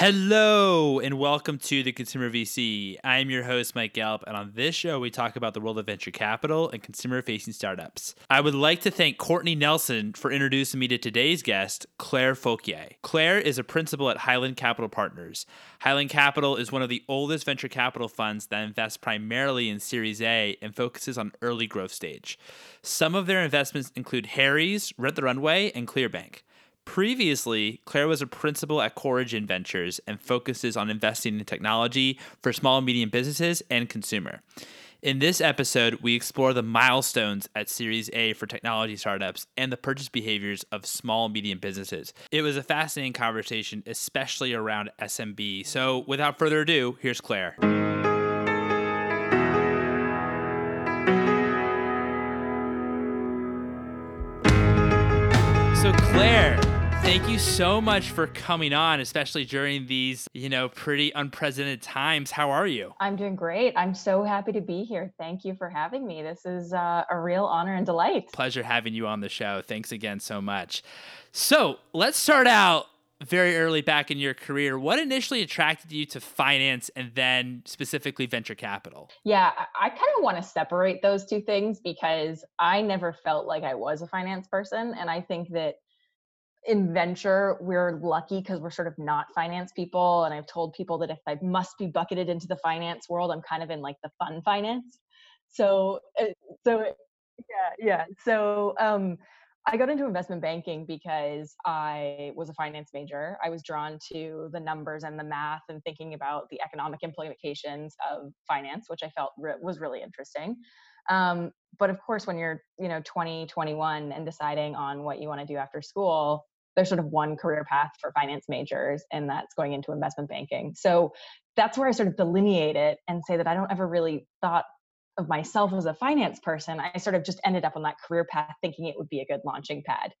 Hello and welcome to the Consumer VC. I am your host, Mike Gelb, and on this show, we talk about the world of venture capital and consumer facing startups. I would like to thank Courtney Nelson for introducing me to today's guest, Claire Fauquier. Claire is a principal at Highland Capital Partners. Highland Capital is one of the oldest venture capital funds that invests primarily in Series A and focuses on early growth stage. Some of their investments include Harry's, Rent the Runway, and Clearbanc. Previously, Claire was a principal at Corigin Ventures and focuses on investing in technology for small and medium businesses and consumer. In this episode, we explore the milestones at Series A for technology startups and the purchase behaviors of small and medium businesses. It was a fascinating conversation, especially around SMB. So, without further ado, here's Claire. So, Claire, thank you so much for coming on, especially during these, you know, pretty unprecedented times. How are you? I'm doing great. I'm so happy to be here. Thank you for having me. This is uh, a real honor and delight. Pleasure having you on the show. Thanks again so much. So, let's start out very early back in your career. What initially attracted you to finance and then specifically venture capital? Yeah, I, I kind of want to separate those two things because I never felt like I was a finance person. And I think that in venture, we're lucky because we're sort of not finance people. And I've told people that if I must be bucketed into the finance world, I'm kind of in like the fun finance. So, uh, so yeah, yeah. So, um, I got into investment banking because I was a finance major. I was drawn to the numbers and the math and thinking about the economic implications of finance, which I felt re- was really interesting. Um, but of course, when you're, you know, 20, 21 and deciding on what you want to do after school, there's sort of one career path for finance majors, and that's going into investment banking. So that's where I sort of delineate it and say that I don't ever really thought of myself as a finance person, I sort of just ended up on that career path thinking it would be a good launching pad.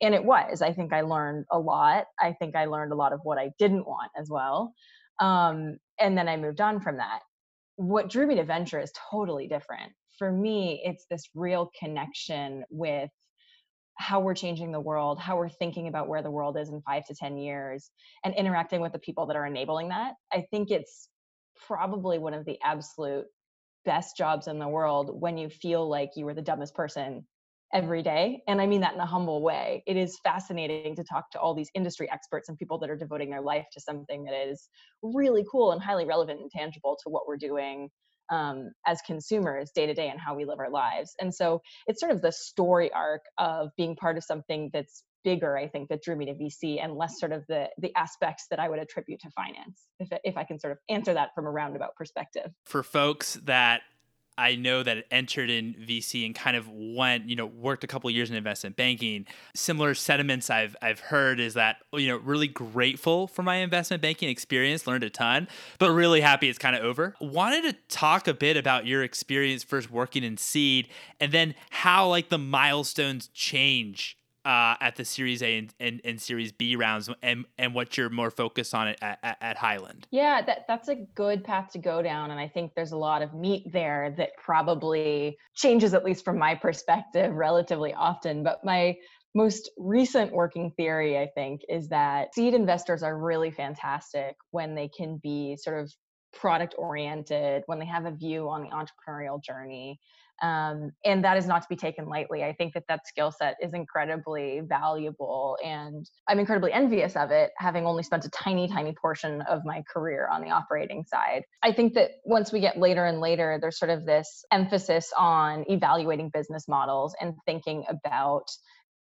And it was. I think I learned a lot. I think I learned a lot of what I didn't want as well. Um, and then I moved on from that. What drew me to venture is totally different. For me, it's this real connection with how we're changing the world, how we're thinking about where the world is in five to 10 years, and interacting with the people that are enabling that. I think it's probably one of the absolute best jobs in the world when you feel like you were the dumbest person every day. And I mean that in a humble way. It is fascinating to talk to all these industry experts and people that are devoting their life to something that is really cool and highly relevant and tangible to what we're doing um, as consumers day to day and how we live our lives. And so it's sort of the story arc of being part of something that's bigger i think that drew me to vc and less sort of the the aspects that i would attribute to finance if, if i can sort of answer that from a roundabout perspective for folks that I know that it entered in VC and kind of went, you know, worked a couple years in investment banking. Similar sentiments I've I've heard is that, oh, you know, really grateful for my investment banking experience, learned a ton, but really happy it's kind of over. Wanted to talk a bit about your experience first working in seed and then how like the milestones change uh, at the Series A and, and, and, Series B rounds, and and what you're more focused on at, at, at, Highland. Yeah, that that's a good path to go down, and I think there's a lot of meat there that probably changes, at least from my perspective, relatively often. But my most recent working theory, I think, is that seed investors are really fantastic when they can be sort of product oriented, when they have a view on the entrepreneurial journey, um, and that is not to be taken lightly. I think that that skill set is incredibly valuable and i'm incredibly envious of it having only spent a tiny tiny portion of my career on the operating side. I think that once we get later and later there's sort of this emphasis on evaluating business models and thinking about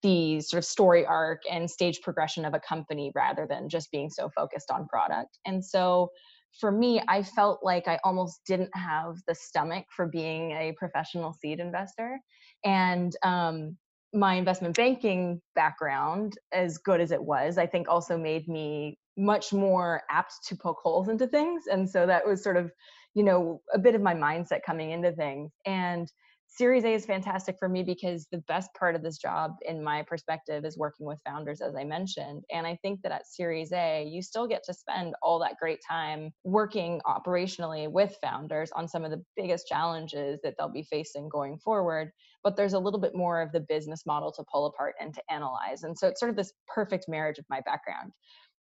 the sort of story arc and stage progression of a company rather than just being so focused on product. And so for me, I felt like I almost didn't have the stomach for being a professional seed investor. And um, my investment banking background, as good as it was, I think also made me much more apt to poke holes into things. And so that was sort of, you know, a bit of my mindset coming into things. And Series A is fantastic for me because the best part of this job, in my perspective, is working with founders, as I mentioned. And I think that at Series A, you still get to spend all that great time working operationally with founders on some of the biggest challenges that they'll be facing going forward. But there's a little bit more of the business model to pull apart and to analyze. And so it's sort of this perfect marriage of my background.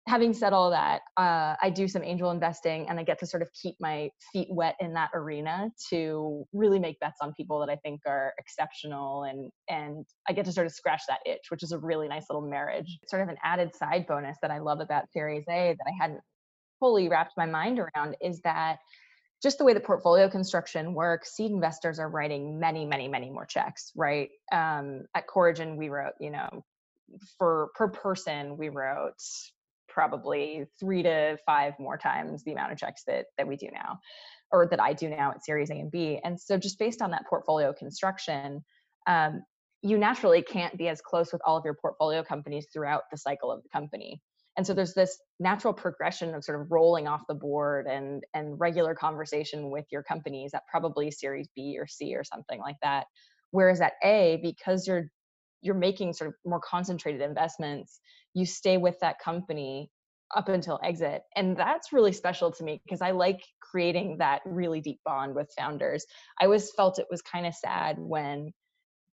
Having said all that, uh, I do some angel investing and I get to sort of keep my feet wet in that arena to really make bets on people that I think are exceptional and and I get to sort of scratch that itch, which is a really nice little marriage. Sort of an added side bonus that I love about Series A that I hadn't fully wrapped my mind around is that just the way the portfolio construction works, seed investors are writing many, many, many more checks, right? Um, at Corigin, we wrote, you know, for per person, we wrote probably three to five more times the amount of checks that that we do now or that I do now at Series A and B. And so just based on that portfolio construction, um, you naturally can't be as close with all of your portfolio companies throughout the cycle of the company. And so there's this natural progression of sort of rolling off the board and and regular conversation with your companies at probably Series B or C or something like that. Whereas at A, because you're you're making sort of more concentrated investments you stay with that company up until exit and that's really special to me because i like creating that really deep bond with founders. I always felt it was kind of sad when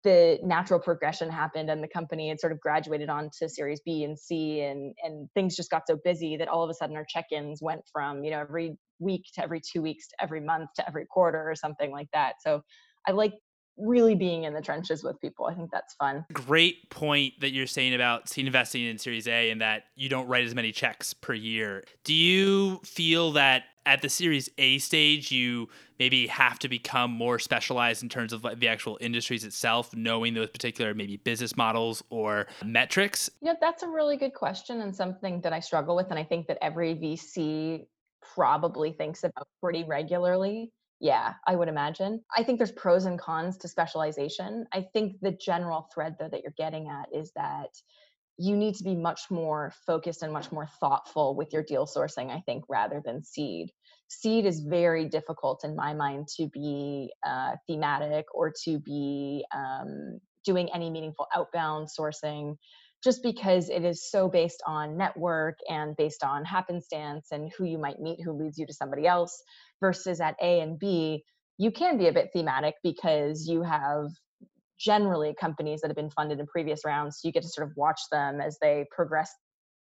the natural progression happened and the company had sort of graduated on to series b and c and and things just got so busy that all of a sudden our check-ins went from you know every week to every two weeks to every month to every quarter or something like that. So i like really being in the trenches with people. I think that's fun. Great point that you're saying about investing in Series A and that you don't write as many checks per year. Do you feel that at the Series A stage, you maybe have to become more specialized in terms of the actual industries itself, knowing those particular maybe business models or metrics? Yeah, that's a really good question and something that I struggle with. And I think that every VC probably thinks about pretty regularly yeah, I would imagine. I think there's pros and cons to specialization. I think the general thread, though, that you're getting at is that you need to be much more focused and much more thoughtful with your deal sourcing, I think, rather than seed. Seed is very difficult in my mind to be uh, thematic or to be um, doing any meaningful outbound sourcing just because it is so based on network and based on happenstance and who you might meet who leads you to somebody else versus at A and B, you can be a bit thematic because you have generally companies that have been funded in previous rounds. So you get to sort of watch them as they progress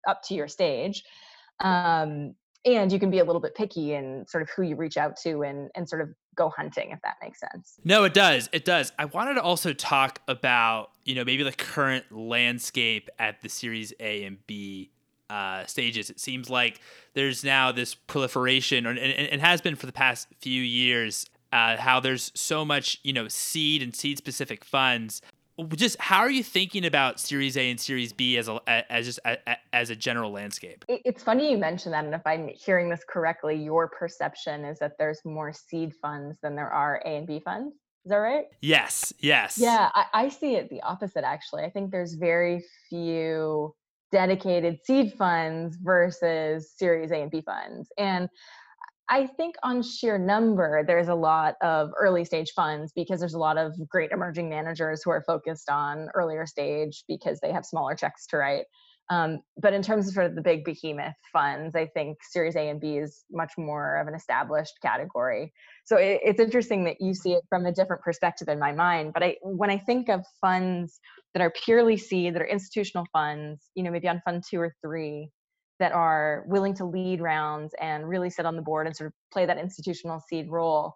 up to your stage. Um, and you can be a little bit picky in sort of who you reach out to and, and sort of go hunting if that makes sense no it does it does i wanted to also talk about you know maybe the current landscape at the series a and b uh, stages. It seems like there's now this proliferation, and, it has been for the past few years, uh, how there's so much, you know, seed and seed specific funds. Just how are you thinking about Series A and Series B as a as just a, as a general landscape? It's funny you mentioned that, and if I'm hearing this correctly, your perception is that there's more seed funds than there are A and B funds. Is that right? Yes. Yes. Yeah, I, I see it the opposite. Actually, I think there's very few dedicated seed funds versus series A and B funds. And I think on sheer number, there's a lot of early stage funds because there's a lot of great emerging managers who are focused on earlier stage because they have smaller checks to write. Um, but in terms of sort of the big behemoth funds, I think Series A and B is much more of an established category. So it, it's interesting that you see it from a different perspective in my mind. But I, when I think of funds that are purely seed, that are institutional funds, you know, maybe on fund two or three, that are willing to lead rounds and really sit on the board and sort of play that institutional seed role.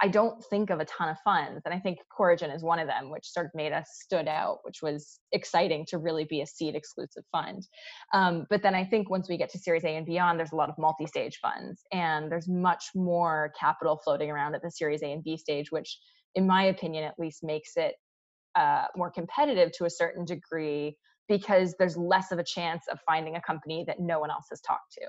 I don't think of a ton of funds. And I think Corigin is one of them, which sort of made us stood out, which was exciting to really be a seed exclusive fund. Um, but then I think once we get to Series A and beyond, there's a lot of multi stage funds, and there's much more capital floating around at the Series A and B stage, which, in my opinion, at least makes it uh, more competitive to a certain degree because there's less of a chance of finding a company that no one else has talked to.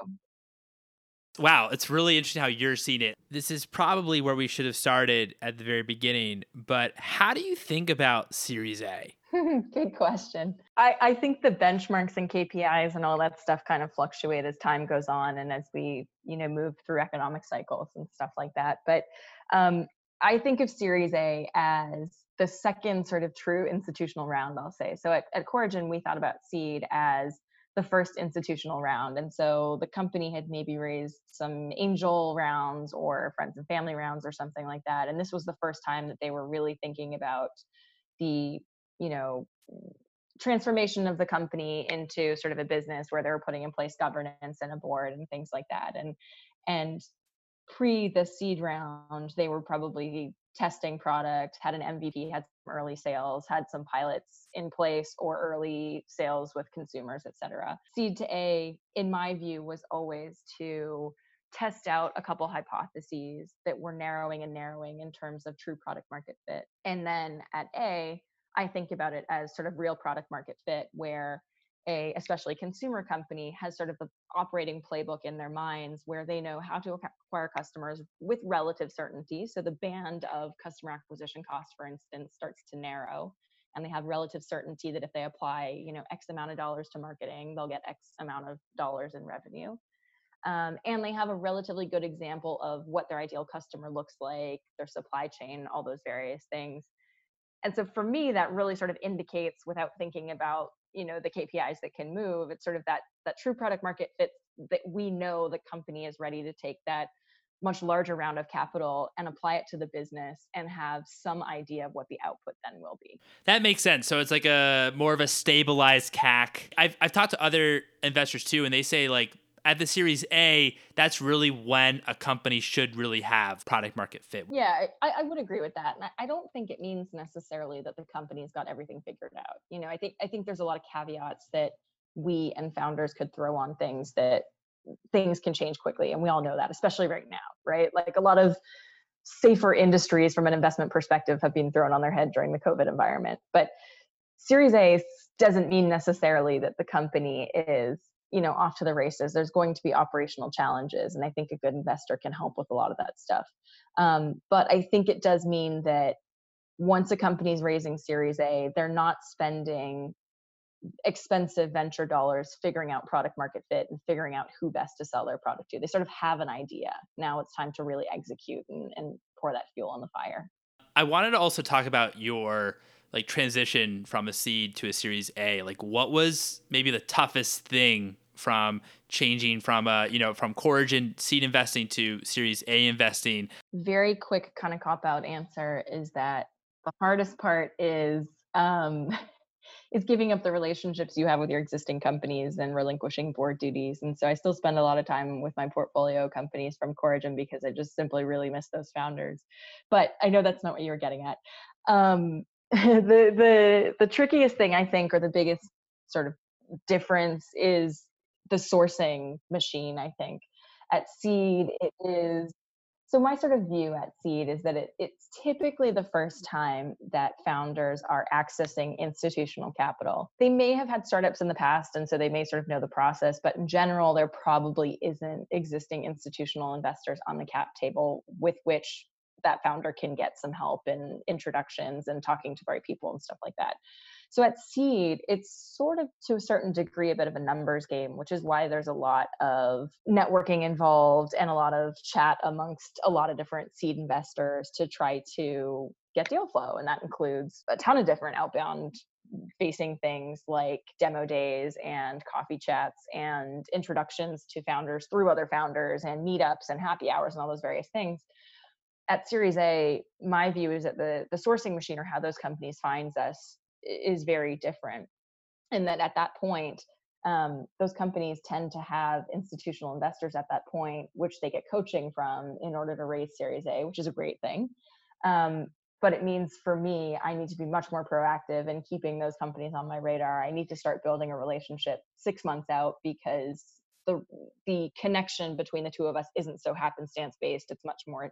Wow, it's really interesting how you're seeing it. This is probably where we should have started at the very beginning, but how do you think about Series A? Good question. I, I think the benchmarks and KPIs and all that stuff kind of fluctuate as time goes on and as we, you know, move through economic cycles and stuff like that. But um, I think of Series A as the second sort of true institutional round, I'll say. So at, at Corigin, we thought about seed as the first institutional round. And so the company had maybe raised some angel rounds or friends and family rounds or something like that. And this was the first time that they were really thinking about the, you know, transformation of the company into sort of a business where they were putting in place governance and a board and things like that. And and pre the seed round, they were probably testing product, had an MVP, had some early sales, had some pilots in place or early sales with consumers, et cetera. Seed to A, in my view, was always to test out a couple hypotheses that were narrowing and narrowing in terms of true product market fit. And then at A, I think about it as sort of real product market fit, where a especially consumer company has sort of the operating playbook in their minds where they know how to acquire customers with relative certainty. So the band of customer acquisition costs for instance starts to narrow and they have relative certainty that if they apply you know x amount of dollars to marketing they'll get x amount of dollars in revenue. Um, and they have a relatively good example of what their ideal customer looks like their supply chain all those various things. And so for me that really sort of indicates without thinking about you know the kpis that can move it's sort of that that true product market fit that we know the company is ready to take that much larger round of capital and apply it to the business and have some idea of what the output then will be. That makes sense. So it's like a more of a stabilized CAC. I've I've talked to other investors too and they say like at the series A, that's really when a company should really have product market fit. Yeah, I, I would agree with that. And I, I don't think it means necessarily that the company's got everything figured out. You know, I think I think there's a lot of caveats that we and founders could throw on things that things can change quickly. And we all know that, especially right now, right? Like a lot of safer industries from an investment perspective have been thrown on their head during the COVID environment. But Series A doesn't mean necessarily that the company is you know off to the races there's going to be operational challenges and i think a good investor can help with a lot of that stuff. Um, but i think it does mean that once a company's raising series a they're not spending expensive venture dollars figuring out product market fit and figuring out who best to sell their product to. They sort of have an idea. Now it's time to really execute and, and pour that fuel on the fire. I wanted to also talk about your like transition from a seed to a series a. Like what was maybe the toughest thing from changing from a you know from Corigin seed investing to Series A investing? Very quick kind of cop out answer is that the hardest part is um, is giving up the relationships you have with your existing companies and relinquishing board duties. And so I still spend a lot of time with my portfolio companies from Corigin because I just simply really miss those founders. But I know that's not what you were getting at. Um, the the the trickiest thing I think, or the biggest sort of difference, is the sourcing machine i think at seed it is so my sort of view at seed is that it, it's typically the first time that founders are accessing institutional capital. They may have had startups in the past and so they may sort of know the process but in general there probably isn't existing institutional investors on the cap table with which that founder can get some help in introductions and talking to the right people and stuff like that so at seed, it's sort of to a certain degree a bit of a numbers game, which is why there's a lot of networking involved and a lot of chat amongst a lot of different seed investors to try to get deal flow. And that includes a ton of different outbound facing things like demo days and coffee chats and introductions to founders through other founders and meetups and happy hours and all those various things at series a my view is that the the sourcing machine or how those companies finds us is very different and that at that point um, those companies tend to have institutional investors at that point which they get coaching from in order to raise series a which is a great thing. Um, but it means for me i need to be much more proactive in keeping those companies on my radar. I need to start building a relationship six months out because the the connection between the two of us isn't so happenstance based it's much more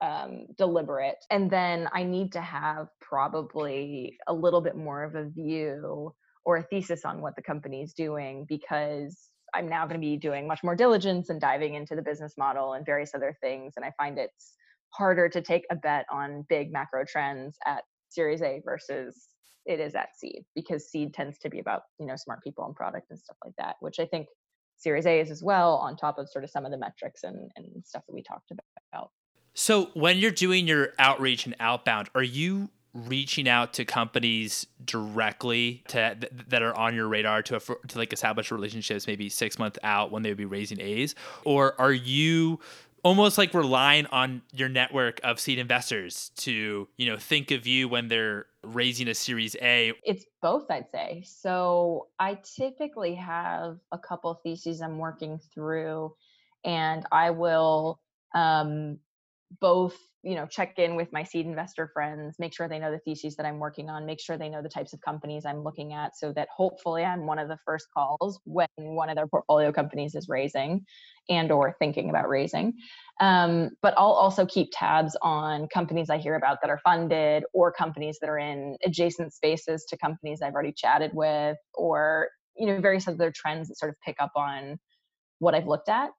um, deliberate. And then I need to have probably a little bit more of a view or a thesis on what the company is doing because I'm now going to be doing much more diligence and diving into the business model and various other things. And I find it's harder to take a bet on big macro trends at Series A versus it is at seed because seed tends to be about you know smart people and product and stuff like that which i think series a is as well on top of sort of some of the metrics and, and stuff that we talked about so when you're doing your outreach and outbound, are you reaching out to companies directly to that are on your radar to to like establish relationships maybe 6 months out when they would be raising A's or are you almost like relying on your network of seed investors to you know think of you when they're raising a Series A? It's both, I'd say. So I typically have a couple theses I'm working through, and I will um, both you know check in with my seed investor friends make sure they know the theses that i'm working on make sure they know the types of companies i'm looking at so that hopefully i'm one of the first calls when one of their portfolio companies is raising and or thinking about raising. Um, but i'll also keep tabs on companies i hear about that are funded or companies that are in adjacent spaces to companies i've already chatted with or you know various other trends that sort of pick up on what i've looked at.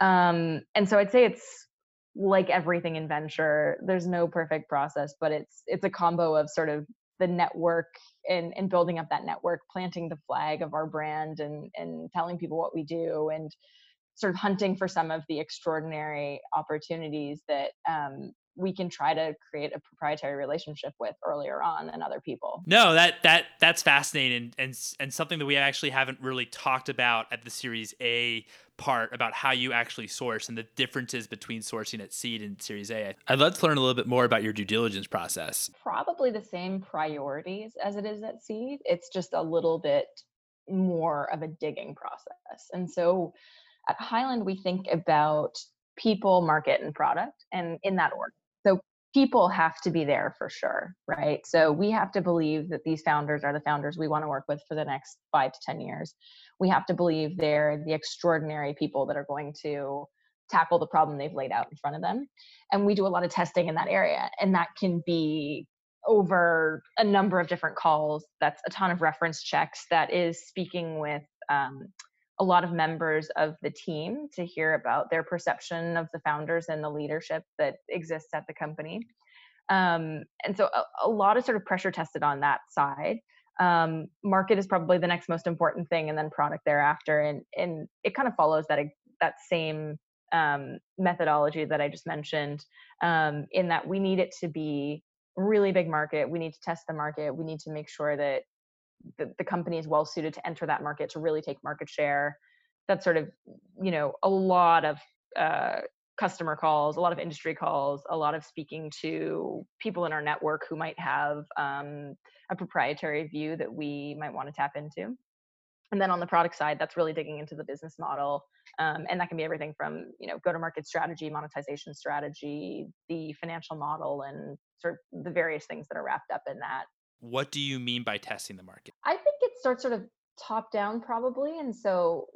Um, and so i'd say it's like everything in venture there's no perfect process but it's it's a combo of sort of the network and and building up that network planting the flag of our brand and and telling people what we do and sort of hunting for some of the extraordinary opportunities that um, we can try to create a proprietary relationship with earlier on than other people. No, that that that's fascinating and and and something that we actually haven't really talked about at the Series A part about how you actually source and the differences between sourcing at seed and Series A. I'd love to learn a little bit more about your due diligence process. Probably the same priorities as it is at seed. It's just a little bit more of a digging process. And so at Highland, we think about people, market, and product, and in that order. People have to be there for sure, right? So we have to believe that these founders are the founders we want to work with for the next five to 10 years. We have to believe they're the extraordinary people that are going to tackle the problem they've laid out in front of them. And we do a lot of testing in that area. And that can be over a number of different calls. That's a ton of reference checks. That is speaking with um, a lot of members of the team to hear about their perception of the founders and the leadership that exists at the company. Um, and so a, a, lot of sort of pressure tested on that side. Um, market is probably the next most important thing, and then product thereafter. And and it kind of follows that that same um, methodology that I just mentioned. Um, in that we need it to be really big market. We need to test the market. We need to make sure that the, the company is well suited to enter that market to really take market share. That's sort of you know a lot of uh, customer calls a lot of industry calls a lot of speaking to people in our network who might have um, a proprietary view that we might want to tap into. And then on the product side that's really digging into the business model um, and that can be everything from you know go to market strategy monetization strategy the financial model and sort of the various things that are wrapped up in that what do you mean by testing the market? I think it starts sort of top down probably. And so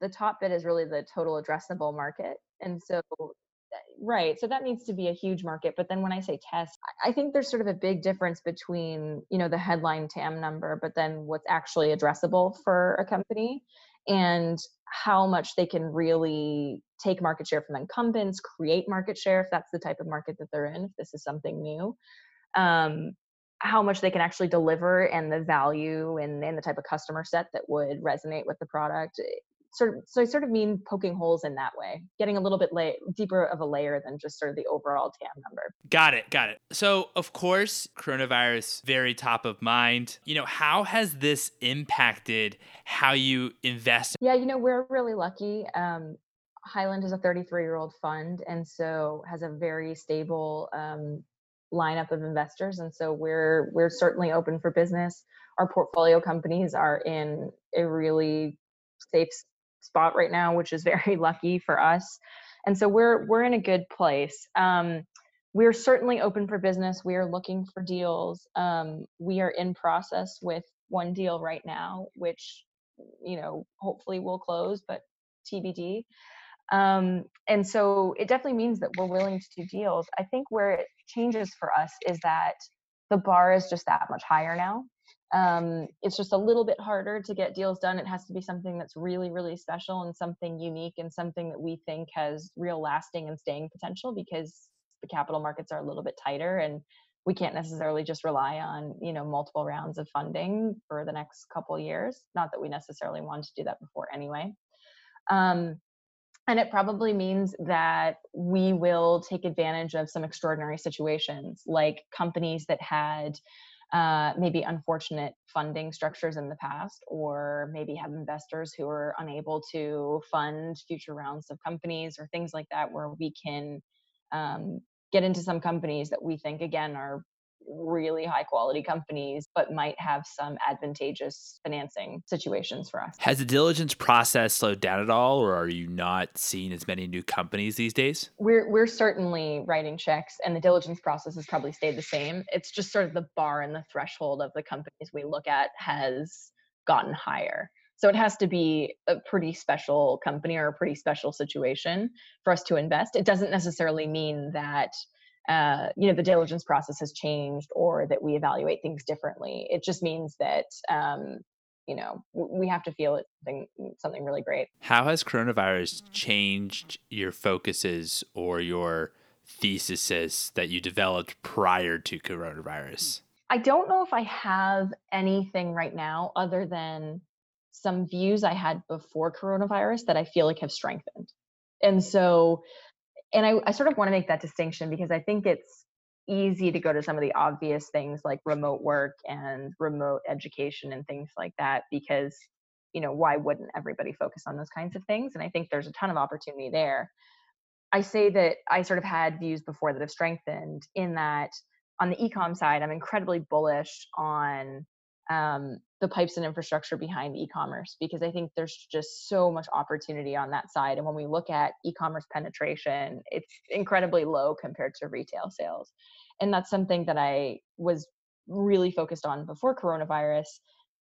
the top bit is really the total addressable market. And so eh, right so that needs to be a huge market but then when i say test i think there's sort of a big difference between you know the headline tam number but then what's actually addressable for a company and how much they can really take market share from incumbents create market share if that's the type of market that they're in if this is something new um, how much they can actually deliver and the value and, and the type of customer set that would resonate with the product eh, sort of so i sort of mean poking holes in that way getting a little bit lay, deeper of a layer than just sort of the overall tam number. Got it got it. So of course coronavirus very top of mind. You know how has this impacted how you invest? Yeah you know we're really lucky. Um, highland is a 33 year old fund and so has a very stable um, lineup of investors and so we're we're certainly open for business. Our portfolio companies are in a really safe spot right now which is very lucky for us and so we're we're in a good place. Um, we're certainly open for business. We are looking for deals. Um, we are in process with one deal right now which you know hopefully will close but tbd um, and so it definitely means that we're willing to do deals. I think where it changes for us is that the bar is just that much higher now. Um, it's just a little bit harder to get deals done. It has to be something that's really, really special and something unique and something that we think has real lasting and staying potential because the capital markets are a little bit tighter and we can't necessarily just rely on you know multiple rounds of funding for the next couple years not that we necessarily want to do that before anyway um, and it probably means that we will take advantage of some extraordinary situations, like companies that had uh, maybe unfortunate funding structures in the past, or maybe have investors who are unable to fund future rounds of companies or things like that, where we can um, get into some companies that we think, again, are really high quality companies, but might have some advantageous financing situations for us. Has the diligence process slowed down at all, or are you not seeing as many new companies these days? We're we're certainly writing checks, and the diligence process has probably stayed the same. It's just sort of the bar and the threshold of the companies we look at has gotten higher. So it has to be a pretty special company or a pretty special situation for us to invest. It doesn't necessarily mean that uh, you know the diligence process has changed or that we evaluate things differently. It just means that um, you know we have to feel it's something something really great. How has coronavirus changed your focuses or your theses that you developed prior to coronavirus? I don't know if I have anything right now other than some views I had before coronavirus that I feel like have strengthened. And so, and I, I sort of want to make that distinction because I think it's easy to go to some of the obvious things like remote work and remote education and things like that because you know why wouldn't everybody focus on those kinds of things? And i think there's a ton of opportunity there. I say that i sort of had views before that have strengthened in that on the ecom side i'm incredibly bullish on um, the pipes and infrastructure behind e-commerce because I think there's just so much opportunity on that side. And when we look at e-commerce penetration, it's incredibly low compared to retail sales. And that's something that I was really focused on before coronavirus.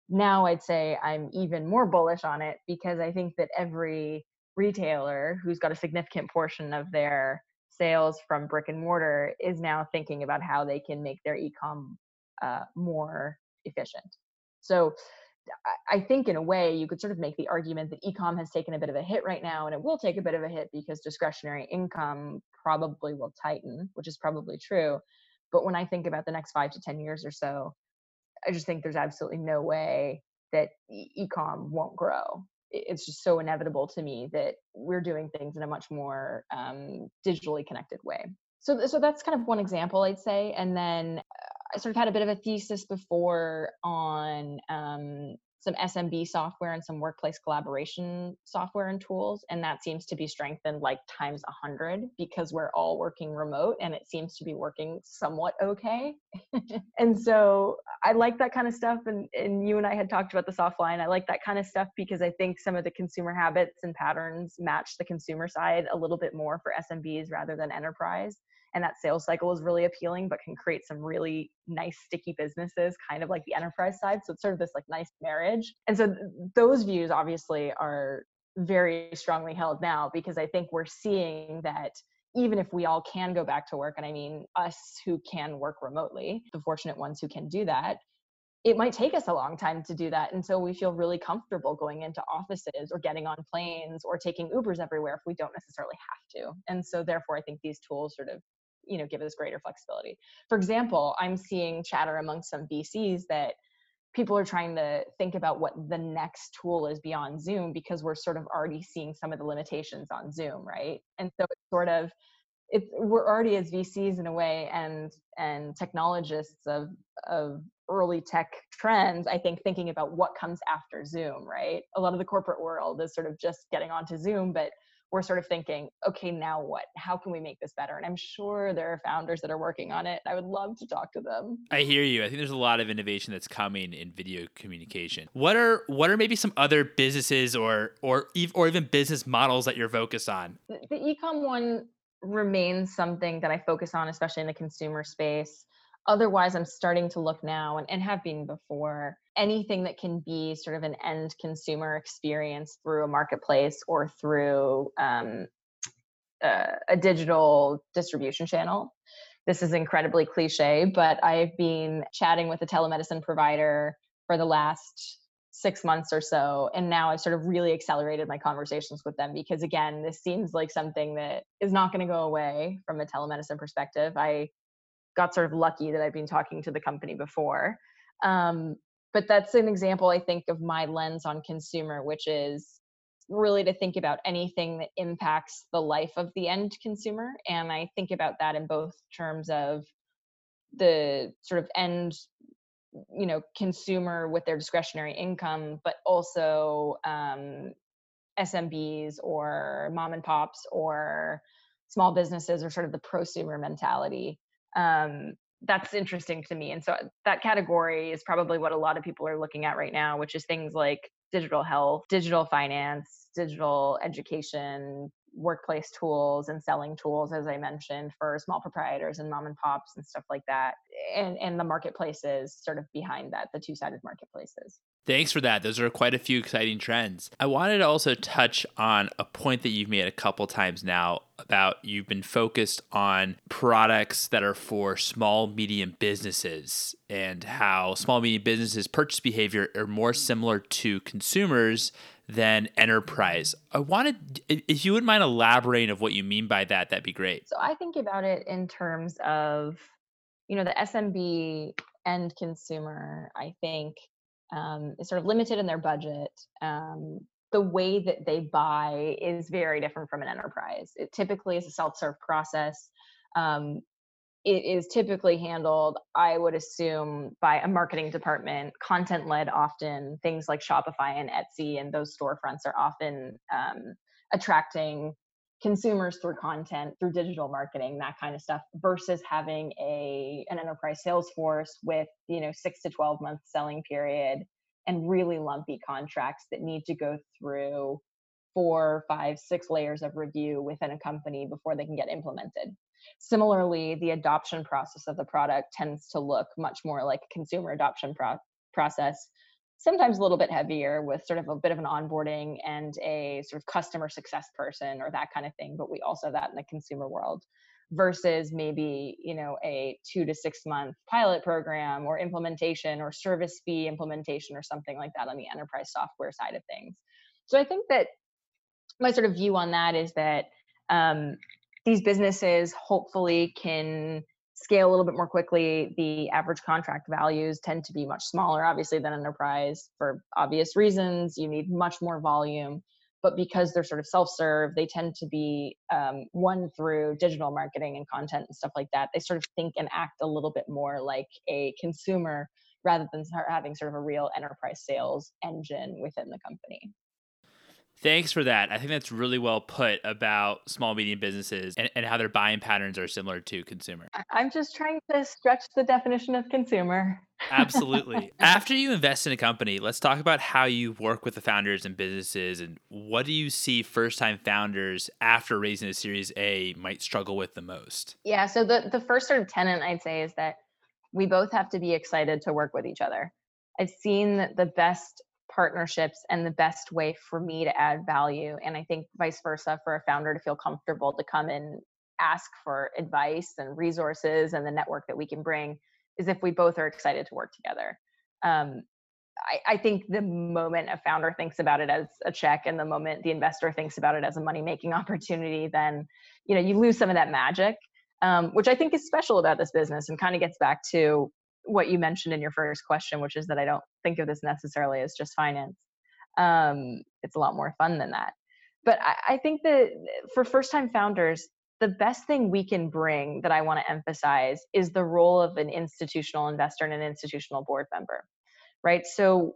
Now I'd say I'm even more bullish on it because I think that every retailer who's got a significant portion of their sales from brick and mortar is now thinking about how they can make their e-com uh, more efficient. So I think in a way you could sort of make the argument that ecom has taken a bit of a hit right now, and it will take a bit of a hit because discretionary income probably will tighten, which is probably true. But when I think about the next five to 10 years or so, I just think there's absolutely no way that ecom won't grow. It's just so inevitable to me that we're doing things in a much more um, digitally connected way. So, so that's kind of one example, I'd say. And then I sort of had a bit of a thesis before on um, some SMB software and some workplace collaboration software and tools. And that seems to be strengthened like times a hundred because we're all working remote and it seems to be working somewhat okay. and so I like that kind of stuff. And, and you and I had talked about the soft line. I like that kind of stuff because I think some of the consumer habits and patterns match the consumer side a little bit more for SMBs rather than enterprise and that sales cycle is really appealing but can create some really nice sticky businesses kind of like the enterprise side so it's sort of this like nice marriage. And so th- those views obviously are very strongly held now because i think we're seeing that even if we all can go back to work and i mean us who can work remotely the fortunate ones who can do that it might take us a long time to do that until we feel really comfortable going into offices or getting on planes or taking ubers everywhere if we don't necessarily have to. And so therefore i think these tools sort of you know give us greater flexibility. For example i'm seeing chatter among some vcs that people are trying to think about what the next tool is beyond zoom because we're sort of already seeing some of the limitations on zoom right? And so it's sort of it's we're already as vcs in a way and and technologists of of early tech trends i think thinking about what comes after zoom right? A lot of the corporate world is sort of just getting onto zoom but we're sort of thinking, okay, now what? How can we make this better? And I'm sure there are founders that are working on it. I would love to talk to them. I hear you. I think there's a lot of innovation that's coming in video communication. What are what are maybe some other businesses or or or even business models that you're focused on? The, the ecom one remains something that I focus on, especially in the consumer space otherwise i'm starting to look now and, and have been before anything that can be sort of an end consumer experience through a marketplace or through um, uh, a digital distribution channel. This is incredibly cliche but i've been chatting with a telemedicine provider for the last six months or so and now i've sort of really accelerated my conversations with them because again this seems like something that is not going to go away from a telemedicine perspective. I got sort of lucky that I've been talking to the company before. Um, but that's an example, I think, of my lens on consumer, which is really to think about anything that impacts the life of the end consumer. And I think about that in both terms of the sort of end you know consumer with their discretionary income but also um, smbs or mom and pops or small businesses or sort of the prosumer mentality um, that's interesting to me. And so that category is probably what a lot of people are looking at right now, which is things like digital health, digital finance, digital education, workplace tools and selling tools as i mentioned for small proprietors and mom and pops and stuff like that and and the marketplaces sort of behind that the two-sided marketplaces Thanks for that. Those are quite a few exciting trends. I wanted to also touch on a point that you've made a couple times now about you've been focused on products that are for small, medium businesses and how small, medium businesses' purchase behavior are more similar to consumers than enterprise. I wanted, if you wouldn't mind elaborating of what you mean by that, that'd be great. So I think about it in terms of, you know, the SMB end consumer, I think um, is sort of limited in their budget. Um, the way that they buy is very different from an enterprise. It typically is a self-serve process. Um, it is typically handled, I would assume, by a marketing department, content led often. Things like Shopify and Etsy and those storefronts are often um, attracting consumers through content, through digital marketing, that kind of stuff, versus having a an enterprise sales force with you know six to twelve month selling period and really lumpy contracts that need to go through four, five, six layers of review within a company before they can get implemented. Similarly, the adoption process of the product tends to look much more like a consumer adoption pro- process, sometimes a little bit heavier with sort of a bit of an onboarding and a sort of customer success person or that kind of thing. But we also have that in the consumer world versus maybe you know a two to six month pilot program or implementation or service fee implementation or something like that on the enterprise software side of things so i think that my sort of view on that is that um, these businesses hopefully can scale a little bit more quickly. The average contract values tend to be much smaller, obviously, than enterprise for obvious reasons. You need much more volume. But because they're sort of self serve, they tend to be um, one through digital marketing and content and stuff like that. They sort of think and act a little bit more like a consumer rather than having sort of a real enterprise sales engine within the company. Thanks for that. I think that's really well put about small medium businesses and, and how their buying patterns are similar to consumer. I'm just trying to stretch the definition of consumer. Absolutely. After you invest in a company, let's talk about how you work with the founders and businesses and what do you see first time founders after raising a series A might struggle with the most? Yeah, so the the first sort of tenant I'd say is that we both have to be excited to work with each other. I've seen that the best partnerships and the best way for me to add value and i think vice versa for a founder to feel comfortable to come and ask for advice and resources and the network that we can bring is if we both are excited to work together. Um, I, I, think the moment a founder thinks about it as a check and the moment the investor thinks about it as a money making opportunity then you know you lose some of that magic um, which i think is special about this business and kind of gets back to what you mentioned in your first question, which is that I don't think of this necessarily as just finance. Um, it's a lot more fun than that. But I, I think that for first time founders, the best thing we can bring that I want to emphasize is the role of an institutional investor and an institutional board member, right? So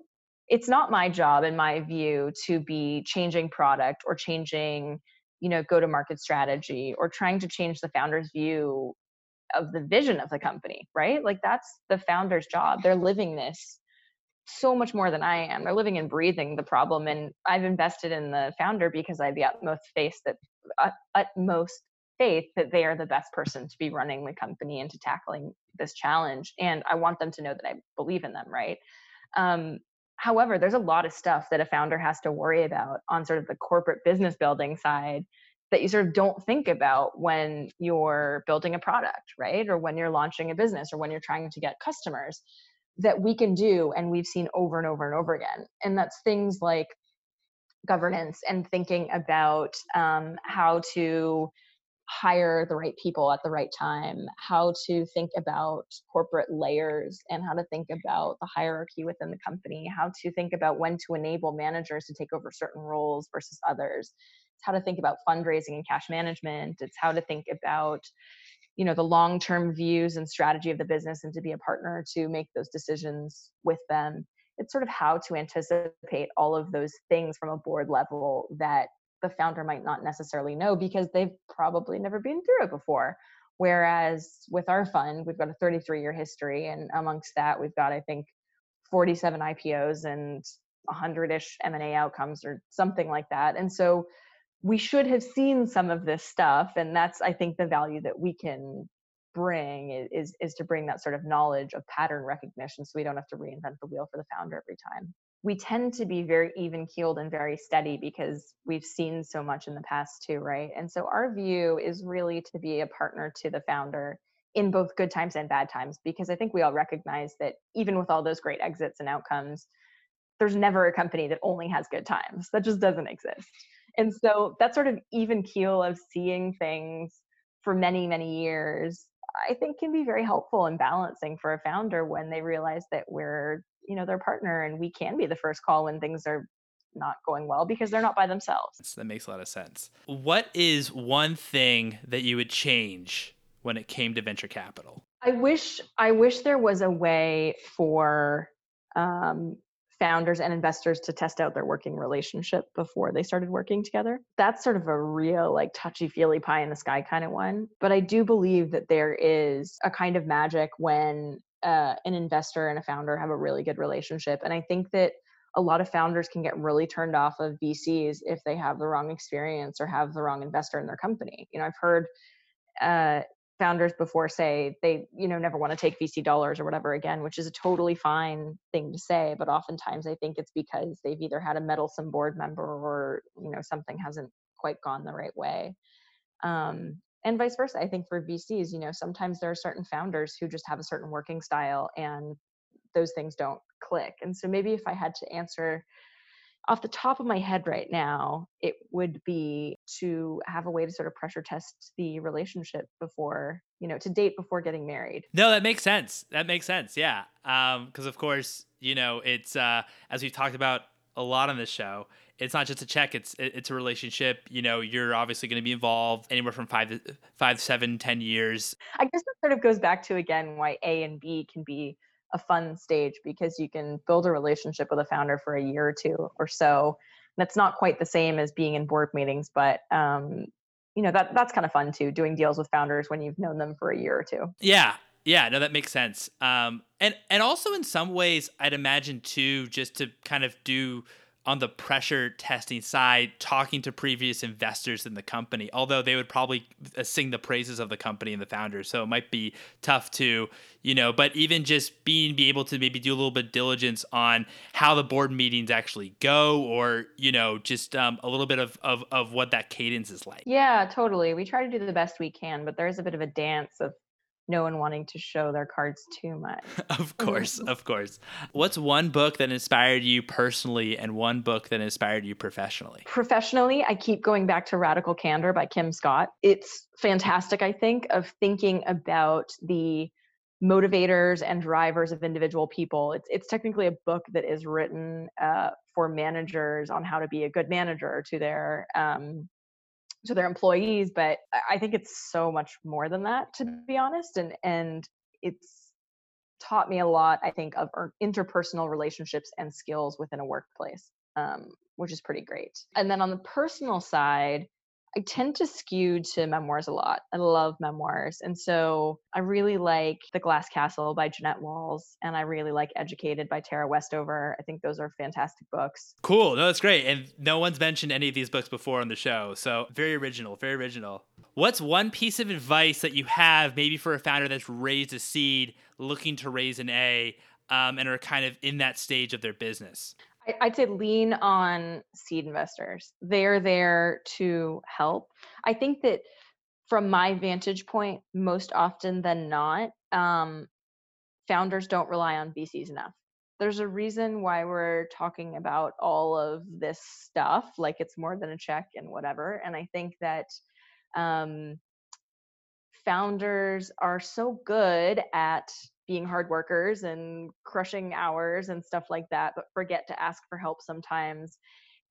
it's not my job, in my view, to be changing product or changing, you know, go to market strategy or trying to change the founder's view of the vision of the company, right? Like that's the founder's job. They're living this so much more than I am. They're living and breathing the problem. And I've invested in the founder because I have the utmost faith that uh, utmost faith that they are the best person to be running the company and to tackling this challenge. And I want them to know that I believe in them, right? Um, however, there's a lot of stuff that a founder has to worry about on sort of the corporate business building side that you sort of don't think about when you're building a product, right? Or when you're launching a business or when you're trying to get customers that we can do and we've seen over and over and over again. And that's things like governance and thinking about um, how to hire the right people at the right time, how to think about corporate layers and how to think about the hierarchy within the company, how to think about when to enable managers to take over certain roles versus others it's how to think about fundraising and cash management. It's how to think about you know the long term views and strategy of the business and to be a partner to make those decisions with them. It's sort of how to anticipate all of those things from a board level that the founder might not necessarily know because they've probably never been through it before. Whereas with our fund, we've got a 33 year history, and amongst that, we've got I think 47 IPOs and 100-ish M&A outcomes or something like that. And so we should have seen some of this stuff, and that's I think the value that we can bring is is to bring that sort of knowledge of pattern recognition, so we don't have to reinvent the wheel for the founder every time we tend to be very even keeled and very steady because we've seen so much in the past too, right? And so our view is really to be a partner to the founder in both good times and bad times because I think we all recognize that even with all those great exits and outcomes, there's never a company that only has good times. That just doesn't exist. And so that sort of even keel of seeing things for many, many years, I think can be very helpful and balancing for a founder when they realize that we're you know their partner and we can be the first call when things are not going well because they're not by themselves. That makes a lot of sense. What is one thing that you would change when it came to venture capital? I wish I wish there was a way for um, founders and investors to test out their working relationship before they started working together. That's sort of a real like touchy feely pie in the sky kind of one. But I do believe that there is a kind of magic when uh, an investor and a founder have a really good relationship. And I think that a lot of founders can get really turned off of VCs if they have the wrong experience or have the wrong investor in their company. You know, I've heard uh, founders before say they, you know, never want to take VC dollars or whatever again, which is a totally fine thing to say. But oftentimes I think it's because they've either had a meddlesome board member or, you know, something hasn't quite gone the right way. Um, and vice versa i think for vcs you know sometimes there are certain founders who just have a certain working style and those things don't click and so maybe if i had to answer off the top of my head right now it would be to have a way to sort of pressure test the relationship before you know to date before getting married. No that makes sense. That makes sense yeah. Um because of course you know it's uh as we've talked about a lot on this show it's not just a check it's it's a relationship you know you're obviously going to be involved anywhere from five to five seven ten years. I guess that sort of goes back to again why a and b can be a fun stage because you can build a relationship with a founder for a year or two or so. That's not quite the same as being in board meetings but um you know that that's kind of fun too doing deals with founders when you've known them for a year or two. Yeah. Yeah, no, that makes sense. Um, and and also in some ways, I'd imagine too, just to kind of do on the pressure testing side, talking to previous investors in the company, although they would probably uh, sing the praises of the company and the founders. So it might be tough to, you know, but even just being be able to maybe do a little bit of diligence on how the board meetings actually go or, you know, just um, a little bit of, of, of what that cadence is like. Yeah, totally. We try to do the best we can, but there is a bit of a dance of no one wanting to show their cards too much. of course, of course. What's one book that inspired you personally and one book that inspired you professionally? Professionally, I keep going back to Radical Candor by Kim Scott. It's fantastic, I think, of thinking about the motivators and drivers of individual people. It's it's technically a book that is written uh, for managers on how to be a good manager to their um, to their employees but i think it's so much more than that to be honest and and it's taught me a lot i think of interpersonal relationships and skills within a workplace um, which is pretty great. And then on the personal side I tend to skew to memoirs a lot. I love memoirs. And so I really like The Glass Castle by Jeannette Walls and I really like Educated by Tara Westover. I think those are fantastic books. Cool. No, that's great. And no one's mentioned any of these books before on the show. So very original, very original. What's one piece of advice that you have maybe for a founder that's raised a seed looking to raise an A um, and are kind of in that stage of their business? I'd say lean on seed investors. They're there to help. I think that from my vantage point, most often than not, um, founders don't rely on VCs enough. There's a reason why we're talking about all of this stuff, like it's more than a check and whatever. And I think that um, founders are so good at being hard workers and crushing hours and stuff like that, but forget to ask for help sometimes.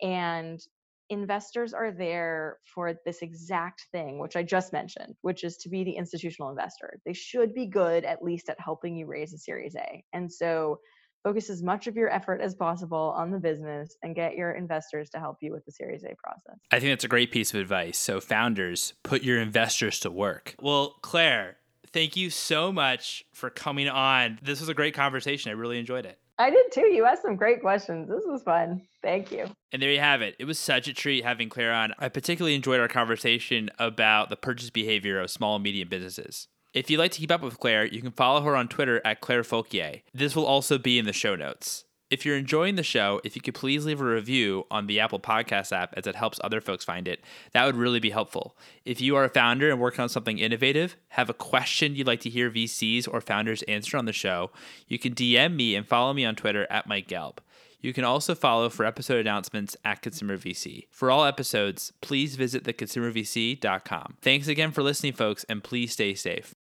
And investors are there for this exact thing, which I just mentioned, which is to be the institutional investor. They should be good at least at helping you raise a Series A. And so focus as much of your effort as possible on the business and get your investors to help you with the Series A process. I think that's a great piece of advice. So, founders, put your investors to work. Well, Claire, thank you so much for coming on. This was a great conversation. I really enjoyed it. I did too. You asked some great questions. This was fun. Thank you. And there you have it. It was such a treat having Claire on. I particularly enjoyed our conversation about the purchase behavior of small and medium businesses. If you'd like to keep up with Claire, you can follow her on Twitter at Claire Fauquier. This will also be in the show notes. If you're enjoying the show, if you could please leave a review on the Apple Podcast app as it helps other folks find it, that would really be helpful. If you are a founder and working on something innovative, have a question you'd like to hear VCs or founders answer on the show, you can DM me and follow me on Twitter at Mike Gelb. You can also follow for episode announcements at Consumer VC. For all episodes, please visit theconsumervc.com. Thanks again for listening, folks, and please stay safe.